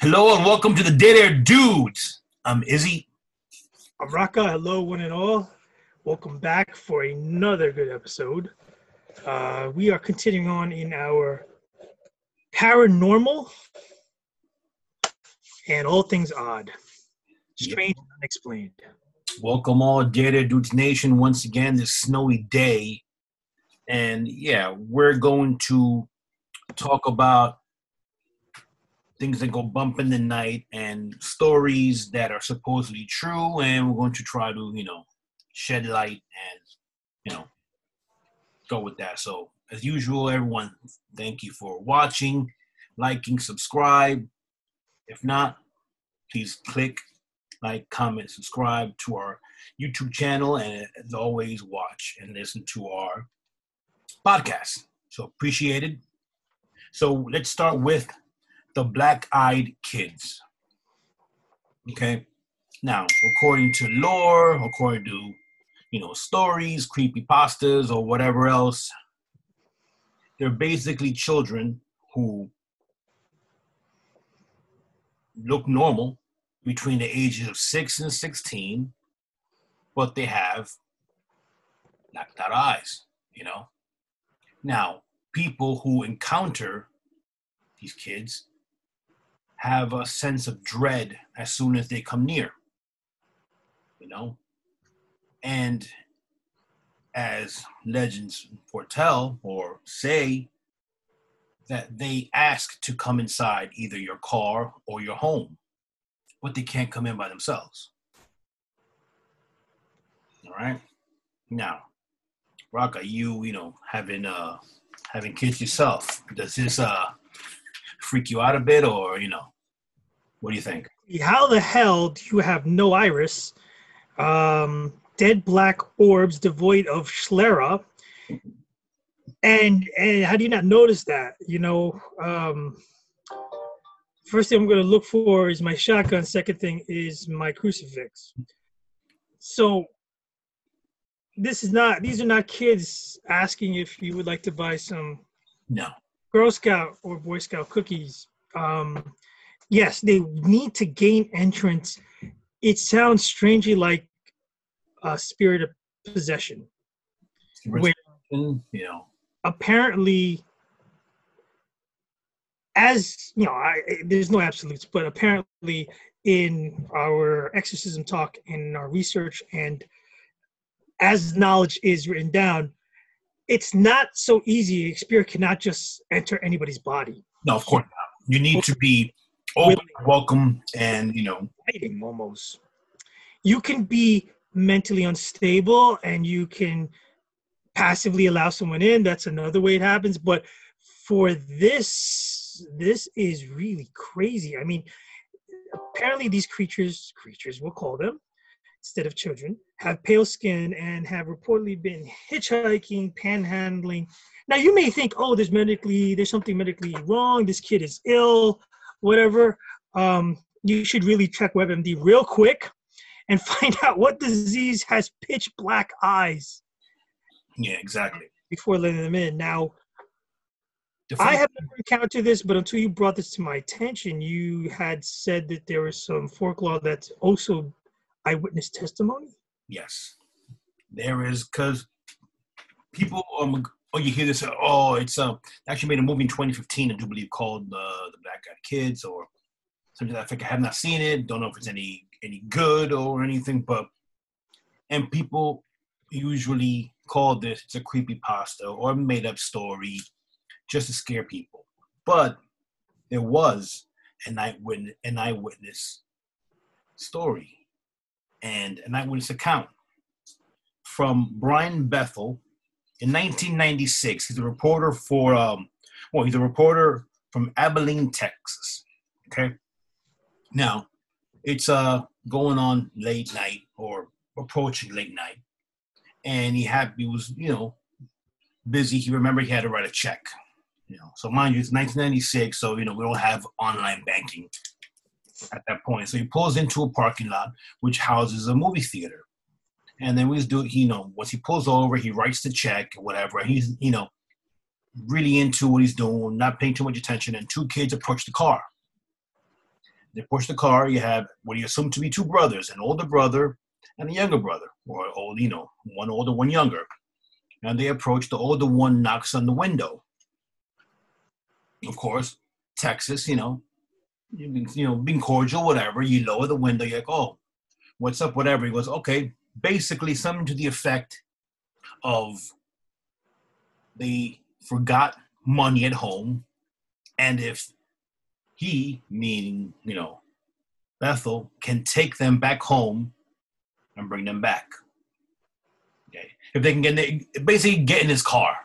Hello and welcome to the Dead Air Dudes. I'm Izzy. I'm Rocka. Hello, one and all. Welcome back for another good episode. Uh, we are continuing on in our paranormal and all things odd, strange, and unexplained. Welcome all Dead Air Dudes Nation once again this snowy day. And yeah, we're going to talk about things that go bump in the night and stories that are supposedly true and we're going to try to you know shed light and you know go with that. So as usual everyone thank you for watching liking subscribe. If not please click like comment subscribe to our youtube channel and as always watch and listen to our podcast. So appreciated so let's start with the Black Eyed Kids. Okay. Now, according to lore, according to you know stories, creepy pastas, or whatever else, they're basically children who look normal between the ages of six and sixteen, but they have blacked out eyes. You know. Now, people who encounter these kids have a sense of dread as soon as they come near. You know? And as legends foretell or say, that they ask to come inside either your car or your home, but they can't come in by themselves. All right. Now, Rocka, you you know having uh having kids yourself, does this uh freak you out a bit, or you know, what do you think? How the hell do you have no iris, um, dead black orbs devoid of sclera, and and how do you not notice that? You know, um, first thing I'm going to look for is my shotgun. Second thing is my crucifix. So this is not; these are not kids asking if you would like to buy some. No. Girl Scout or Boy Scout cookies. Um, yes, they need to gain entrance. It sounds strangely like a spirit of possession. Where, you know, apparently, as you know, I, there's no absolutes, but apparently, in our exorcism talk and our research, and as knowledge is written down, it's not so easy. Spirit cannot just enter anybody's body. No, of course not. You need to be open, welcome, and you know, fighting almost. You can be mentally unstable, and you can passively allow someone in. That's another way it happens. But for this, this is really crazy. I mean, apparently these creatures, creatures, we'll call them, instead of children, have pale skin and have reportedly been hitchhiking, panhandling. Now you may think, oh, there's medically, there's something medically wrong. This kid is ill, whatever. Um, you should really check WebMD real quick and find out what disease has pitch black eyes. Yeah, exactly. Before letting them in. Now, I have never encountered this, but until you brought this to my attention, you had said that there was some folklore that's also eyewitness testimony? Yes, there is because people um oh you hear this oh it's uh actually made a movie in 2015 I do believe called uh, the Black Eyed Kids or something I think I have not seen it don't know if it's any any good or anything but and people usually call this it's a creepy pasta or made up story just to scare people. But there was an eyewitness an eyewitness story and an eyewitness account from Brian Bethel in 1996. He's a reporter for, um, well, he's a reporter from Abilene, Texas. Okay. Now, it's uh, going on late night or approaching late night. And he had, he was, you know, busy. He remembered he had to write a check. You know, so mind you, it's 1996, so you know we don't have online banking at that point. So he pulls into a parking lot which houses a movie theater. And then we just do, you know, once he pulls over, he writes the check or whatever. He's, you know, really into what he's doing, not paying too much attention. And two kids approach the car. They push the car. You have what you assume to be two brothers, an older brother and a younger brother, or old, you know, one older, one younger. And they approach. The older one knocks on the window. Of course, Texas, you know, you know, being cordial, whatever. You lower the window. You're like, oh, what's up, whatever. He goes, okay, basically something to the effect of they forgot money at home, and if he, meaning, you know, Bethel, can take them back home and bring them back. Okay. If they can get in, basically get in his car,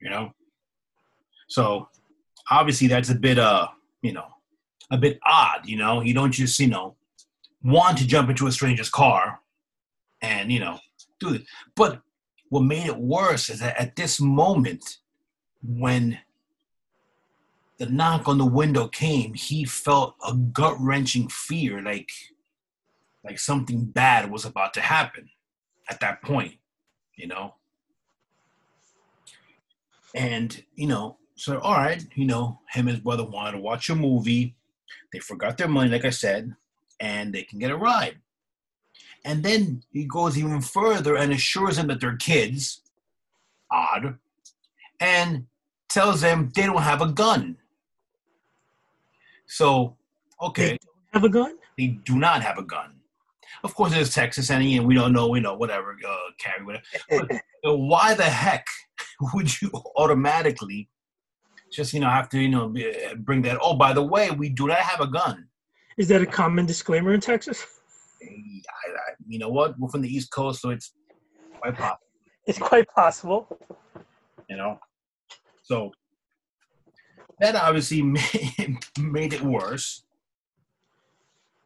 you know. So obviously that's a bit uh, you know, a bit odd, you know. You don't just, you know, want to jump into a stranger's car and, you know, do it. But what made it worse is that at this moment, when the knock on the window came, he felt a gut wrenching fear, like like something bad was about to happen at that point, you know. And you know, so all right, you know, him and his brother wanted to watch a movie. They forgot their money, like I said, and they can get a ride. And then he goes even further and assures them that they're kids, odd, and tells them they don't have a gun. So, okay. They don't have a gun? They do not have a gun. Of course, it's Texas, and you know, we don't know, we know, whatever, uh, carry whatever. But why the heck would you automatically just, you know, have to, you know, bring that? Oh, by the way, we do not have a gun. Is that a common disclaimer in Texas? I, I, you know what? We're from the East Coast, so it's quite possible. It's quite possible. You know, so that obviously made, made it worse.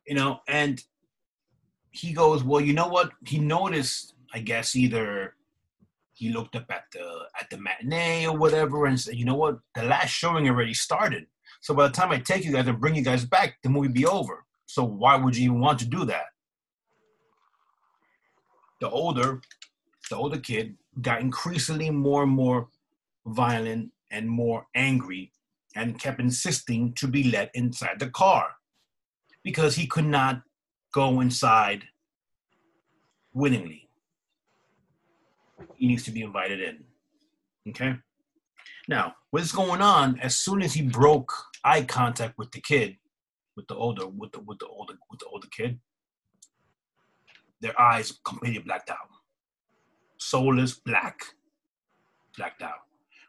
You know, and he goes, well, you know what? He noticed, I guess, either he looked up at the at the matinee or whatever and said, you know what? The last showing already started. So by the time I take you guys and bring you guys back, the movie be over. So why would you even want to do that? The older, the older kid got increasingly more and more violent and more angry and kept insisting to be let inside the car because he could not go inside willingly. He needs to be invited in. Okay? Now, what's going on, as soon as he broke eye contact with the kid, with the older, with the with the older with the older kid, their eyes completely blacked out. Soulless, black, blacked out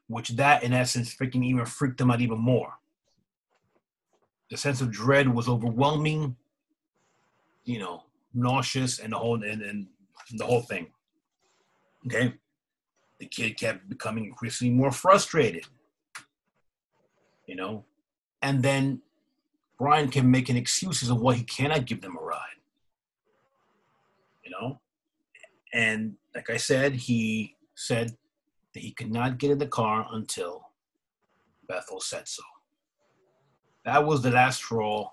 which that in essence freaking even freaked them out even more. The sense of dread was overwhelming, you know, nauseous and the whole and, and the whole thing. Okay. The kid kept becoming increasingly more frustrated. You know? And then Brian can kept making excuses of why he cannot give them a ride. You know? And like I said, he said that he could not get in the car until Bethel said so. That was the last straw.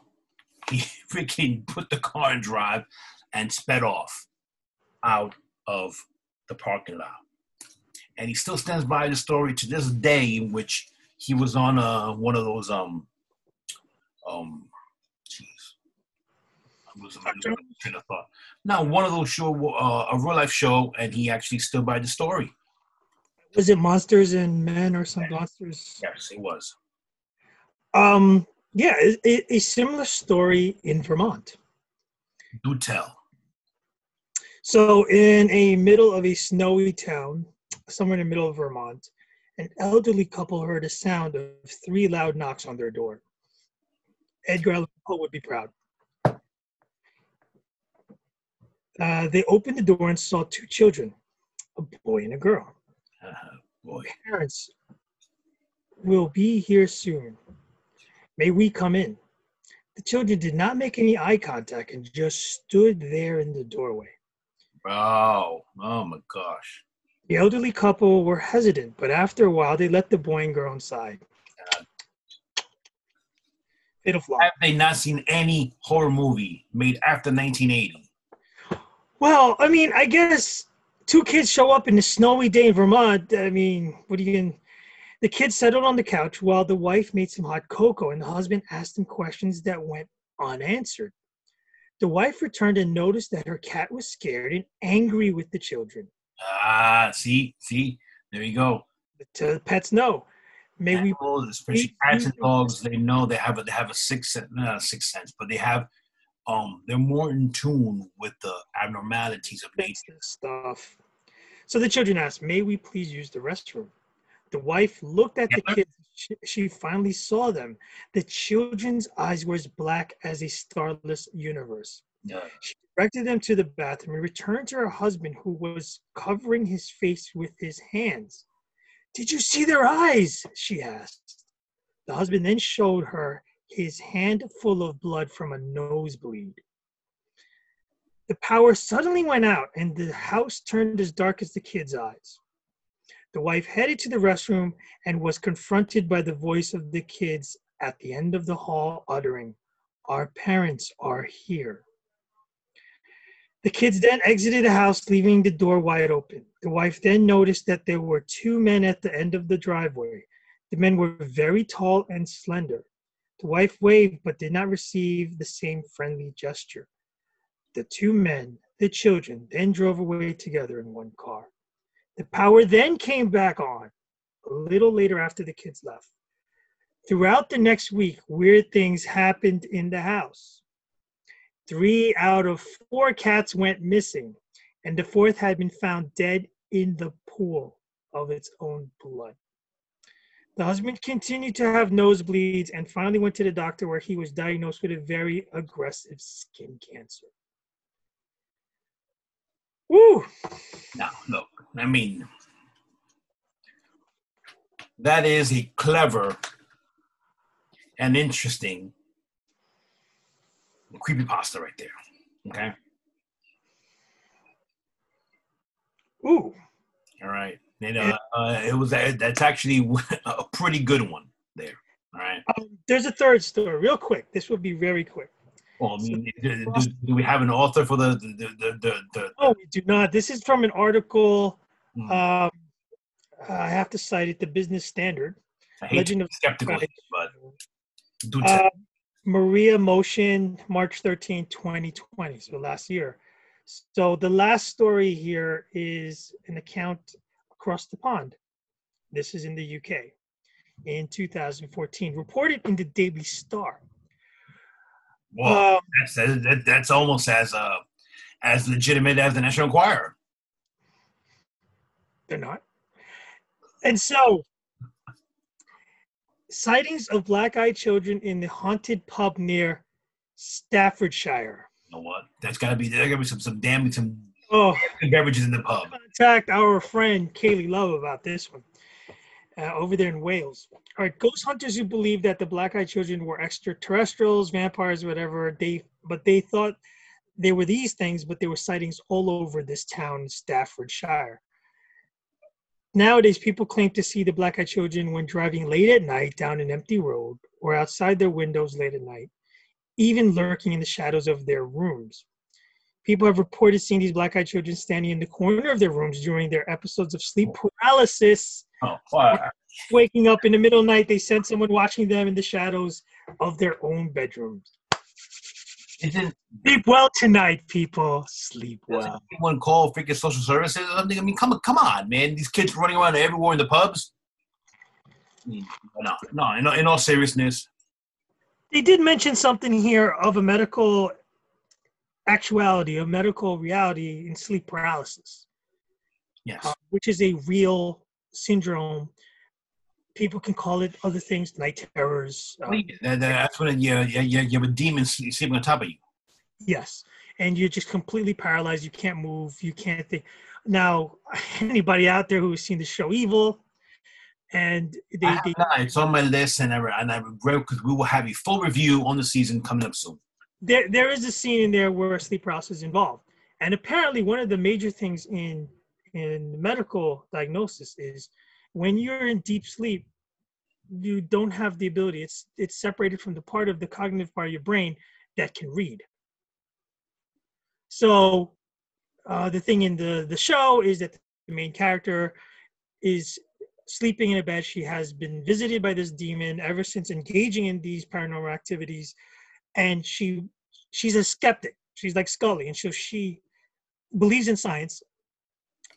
He freaking put the car in drive and sped off out of the parking lot. And he still stands by the story to this day in which he was on uh, one of those um um jeez. I'm losing my train of thought. Now one of those show uh, a real life show and he actually stood by the story. Was it Monsters and Men or some monsters? Yes, it was. Um, yeah, it, it, a similar story in Vermont. Do tell. So, in a middle of a snowy town, somewhere in the middle of Vermont, an elderly couple heard a sound of three loud knocks on their door. Edgar Allan Poe would be proud. Uh, they opened the door and saw two children, a boy and a girl. Uh, boy. Parents will be here soon. May we come in? The children did not make any eye contact and just stood there in the doorway. Oh, oh my gosh. The elderly couple were hesitant, but after a while they let the boy and girl inside. Fatal flaw. Have they not seen any horror movie made after 1980? Well, I mean, I guess two kids show up in a snowy day in Vermont. I mean, what are you going The kids settled on the couch while the wife made some hot cocoa and the husband asked them questions that went unanswered. The wife returned and noticed that her cat was scared and angry with the children. Ah, see, see, there you go. The pets know. May we Animals, especially cats and dogs, they know they have a they have a sixth sense, not a sixth sense, but they have um they're more in tune with the abnormalities of nature. stuff. So the children asked, May we please use the restroom? The wife looked at the kids. She, she finally saw them. The children's eyes were as black as a starless universe. Yeah. She directed them to the bathroom and returned to her husband, who was covering his face with his hands. Did you see their eyes? she asked. The husband then showed her his hand full of blood from a nosebleed. The power suddenly went out, and the house turned as dark as the kids' eyes. The wife headed to the restroom and was confronted by the voice of the kids at the end of the hall, uttering, Our parents are here. The kids then exited the house, leaving the door wide open. The wife then noticed that there were two men at the end of the driveway. The men were very tall and slender. The wife waved but did not receive the same friendly gesture. The two men, the children, then drove away together in one car. The power then came back on a little later after the kids left. Throughout the next week, weird things happened in the house. Three out of four cats went missing, and the fourth had been found dead in the pool of its own blood. The husband continued to have nosebleeds and finally went to the doctor where he was diagnosed with a very aggressive skin cancer. Woo! Now, look, I mean, that is a clever and interesting creepy pasta right there. Okay. Ooh. All right. And, uh, uh, it was that's actually a pretty good one there. All right. Um, there's a third story, real quick. This will be very quick. Well, I mean, do, do, we have an author for the the the the? the, Oh, we do not. This is from an article. Hmm. Um, I have to cite it, the Business Standard. I hate Legend of skeptical, but. Uh, Maria Motion, March 13, 2020, so last year. So the last story here is an account across the pond. This is in the UK in 2014, reported in the Daily Star. Well, Um, that's that, that, that's almost as uh as legitimate as the National Enquirer. They're not. And so, sightings of black eyed children in the haunted pub near Staffordshire. You know what? That's got to be there. Got to be some some damn some Oh, beverages in the pub. contact our friend Kaylee Love about this one uh, over there in Wales. All right, ghost hunters who believe that the black eyed children were extraterrestrials, vampires, whatever, they but they thought they were these things, but there were sightings all over this town, Staffordshire. Nowadays, people claim to see the black eyed children when driving late at night down an empty road or outside their windows late at night, even lurking in the shadows of their rooms. People have reported seeing these black eyed children standing in the corner of their rooms during their episodes of sleep paralysis. Oh, well, Waking up in the middle of the night, they sense someone watching them in the shadows of their own bedrooms. isn't Sleep well tonight, people. Sleep well. anyone call freaking social services or something? I mean, come on, come on, man. These kids running around everywhere in the pubs. I mean, no, no. In, all- in all seriousness, They did mention something here of a medical actuality, a medical reality in sleep paralysis, yes. uh, which is a real syndrome. People can call it other things, night terrors. uh, That- that- that's when you, you, you, have a demon sleep- sleeping on top of you. Yes, and you're just completely paralyzed. You can't move. You can't think. Now, anybody out there who has seen the show Evil, and they, they not. It's on my list, and I, and I regret because we will have a full review on the season coming up soon. there there is a scene in there where sleep paralysis is involved, and apparently one of the major things in in medical diagnosis is when you're in deep sleep, you don't have the ability. It's it's separated from the part of the cognitive part of your brain that can read. So, uh, the thing in the the show is that the main character is sleeping in a bed. She has been visited by this demon ever since engaging in these paranormal activities and she she's a skeptic. She's like Scully, and so she believes in science.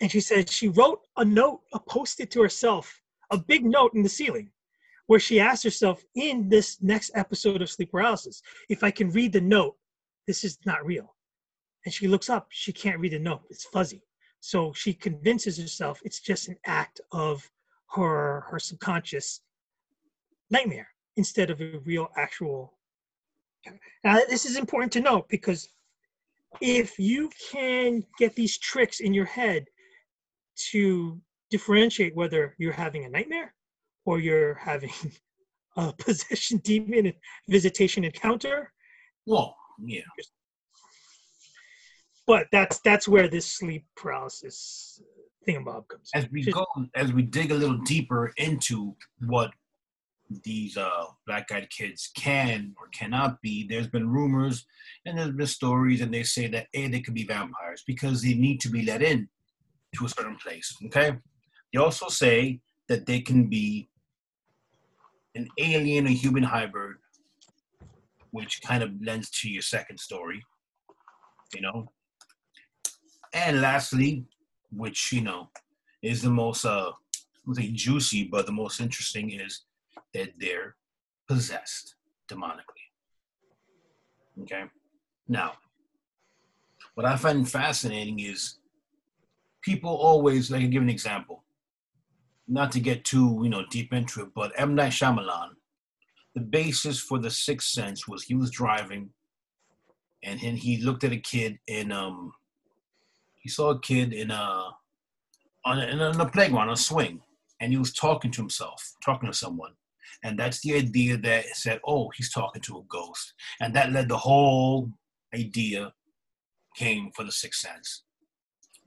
And she said she wrote a note, a post-it to herself, a big note in the ceiling, where she asked herself in this next episode of sleep paralysis, if I can read the note, this is not real. And she looks up, she can't read the note, it's fuzzy. So she convinces herself it's just an act of her her subconscious nightmare instead of a real actual now this is important to note because if you can get these tricks in your head to differentiate whether you're having a nightmare or you're having a possession demon visitation encounter. Well yeah. But that's that's where this sleep paralysis thingamabob comes as we go as we dig a little deeper into what these uh, black-eyed kids can or cannot be. There's been rumors and there's been stories, and they say that a they could be vampires because they need to be let in to a certain place. Okay. They also say that they can be an alien, a human hybrid, which kind of lends to your second story. You know. And lastly, which you know is the most uh, say juicy, but the most interesting is that they're possessed demonically. Okay? Now, what I find fascinating is people always, like I give an example, not to get too, you know, deep into it, but M. Night Shyamalan, the basis for The Sixth Sense was he was driving and then he looked at a kid in, um, he saw a kid in a, on a, in a playground, on a swing, and he was talking to himself, talking to someone. And that's the idea that said, oh, he's talking to a ghost. And that led the whole idea came for the sixth sense.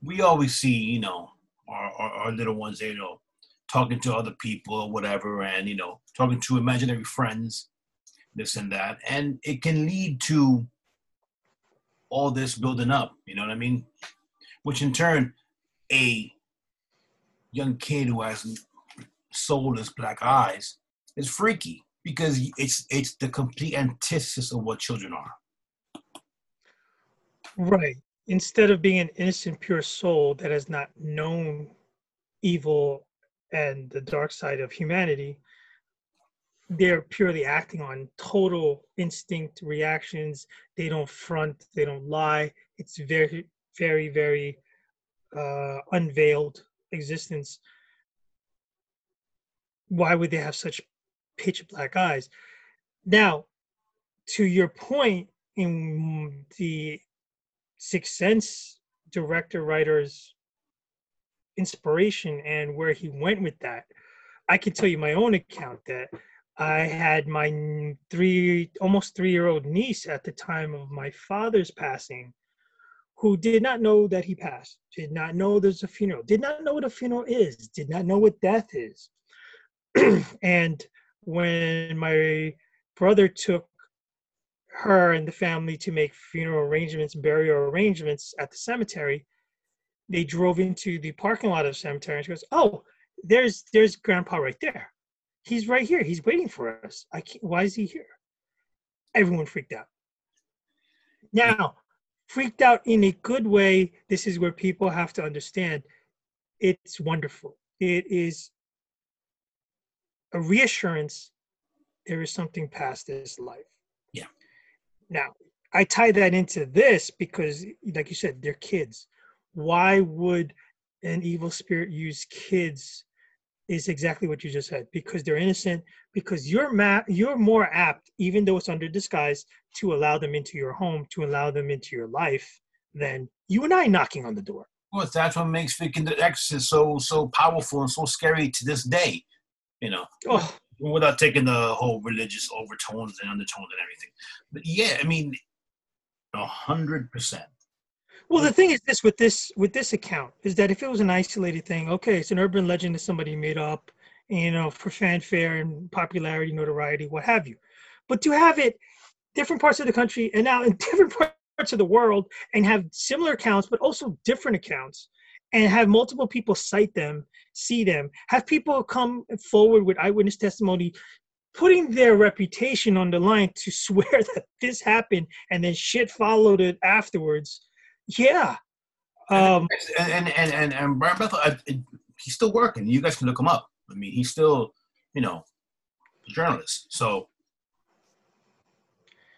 We always see, you know, our, our, our little ones, you know, talking to other people or whatever, and, you know, talking to imaginary friends, this and that. And it can lead to all this building up, you know what I mean? Which in turn, a young kid who has soulless black eyes is freaky because it's it's the complete antithesis of what children are. Right. Instead of being an innocent, pure soul that has not known evil and the dark side of humanity, they're purely acting on total instinct reactions. They don't front, they don't lie. It's very, very, very uh, unveiled existence. Why would they have such pitch black eyes. Now, to your point, in the Sixth Sense director writer's inspiration and where he went with that, I can tell you my own account that I had my three, almost three year old niece at the time of my father's passing who did not know that he passed, did not know there's a funeral, did not know what a funeral is, did not know what death is. and when my brother took her and the family to make funeral arrangements, burial arrangements at the cemetery, they drove into the parking lot of the cemetery and she goes, "Oh, there's there's Grandpa right there. He's right here. He's waiting for us. I can't, why is he here?" Everyone freaked out. Now, freaked out in a good way. This is where people have to understand. It's wonderful. It is a reassurance there is something past this life. Now, I tie that into this because, like you said, they're kids. Why would an evil spirit use kids? Is exactly what you just said because they're innocent. Because you're ma- you're more apt, even though it's under disguise, to allow them into your home, to allow them into your life, than you and I knocking on the door. Well, that's what makes freaking the Exorcist so so powerful and so scary to this day you know, oh. Without taking the whole religious overtones and undertones and everything. But yeah, I mean, a hundred percent. Well, the thing is this with this with this account is that if it was an isolated thing, okay, it's an urban legend that somebody made up, you know, for fanfare and popularity, notoriety, what have you. But to have it different parts of the country and now in different parts of the world and have similar accounts, but also different accounts, and have multiple people cite them, see them, have people come forward with eyewitness testimony putting their reputation on the line to swear that this happened and then shit followed it afterwards. Yeah. Um, and and and and, Brian Bethel, he's still working. You guys can look him up. I mean, he's still, you know, a journalist. So,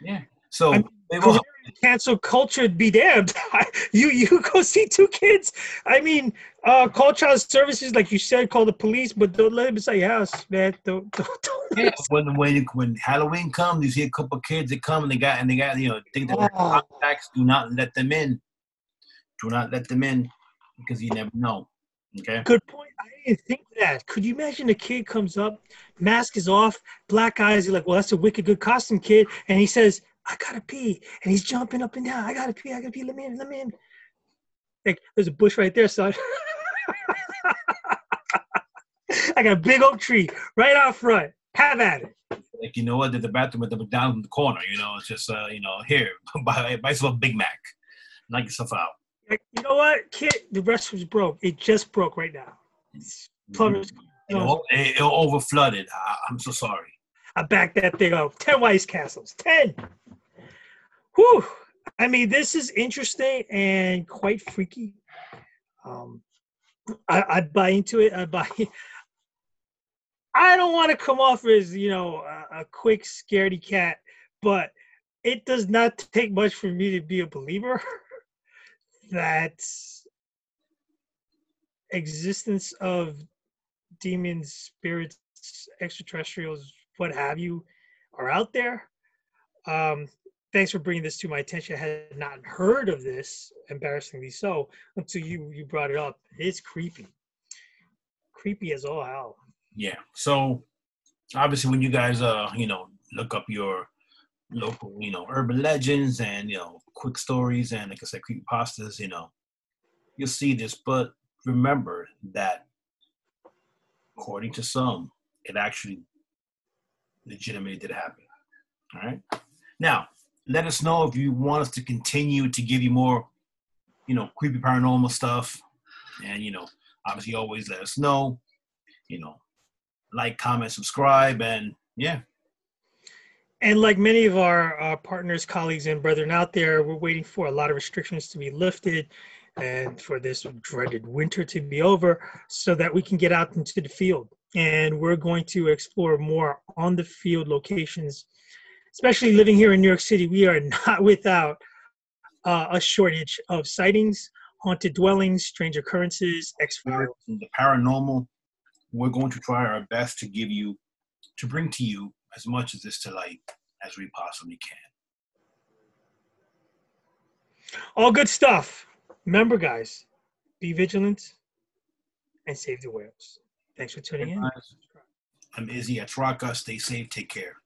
yeah. So they will. Cancel culture be damned. you you go see two kids. I mean, uh, call child services, like you said, call the police, but don't let them inside your house, man. Don't don't. don't Yeah, when when when Halloween comes, you see a couple kids that come and they got and they got you know think that they're Oh. contacts. Do not let them in. Do not let them in because you never know. Okay. Good point. I didn't think that. Could you imagine a kid comes up, mask is off, black eyes. You're like, well, that's a wicked good costume kid, and he says, "I gotta pee," and he's jumping up and down. I gotta pee. I gotta pee. Let me in. Let me in. Like, there's a bush right there, son. I got a big oak tree right out front. Have at it. Like you know what? There's a bathroom at the McDonald's in the corner. You know, it's just uh, you know here buy buy yourself a Big Mac, knock yourself out. Like, you know what, kid? The restroom's broke. It just broke right now. It's Plumbers. You know, it, it over flooded. I, I'm so sorry. I backed that thing up. 10 White Castles. 10. Whew. I mean, this is interesting and quite freaky. Um, I, I'd buy into it. I buy. I don't want to come off as you know a, a quick scaredy cat, but it does not take much for me to be a believer that existence of demons, spirits, extraterrestrials, what have you, are out there. Um, thanks for bringing this to my attention. I had not heard of this, embarrassingly so, until you you brought it up. It's creepy, creepy as all hell. Yeah. So obviously, when you guys uh you know look up your local you know urban legends and you know quick stories and like I said creepy pastas, you know you'll see this. But remember that according to some, it actually legitimately did happen. All right. Now, let us know if you want us to continue to give you more, you know, creepy paranormal stuff. And, you know, obviously always let us know. You know, like, comment, subscribe, and yeah. And like many of our uh, partners, colleagues, and brethren out there, we're waiting for a lot of restrictions to be lifted and for this dreaded winter to be over so that we can get out into the field. And we're going to explore more on the field locations, especially living here in New York City. We are not without uh, a shortage of sightings, haunted dwellings, strange occurrences, X Files. The paranormal, we're going to try our best to give you, to bring to you as much of this to light as we possibly can. All good stuff. Remember, guys, be vigilant and save the whales. Thanks for tuning in. I'm Izzy at Rocka. Stay safe. Take care.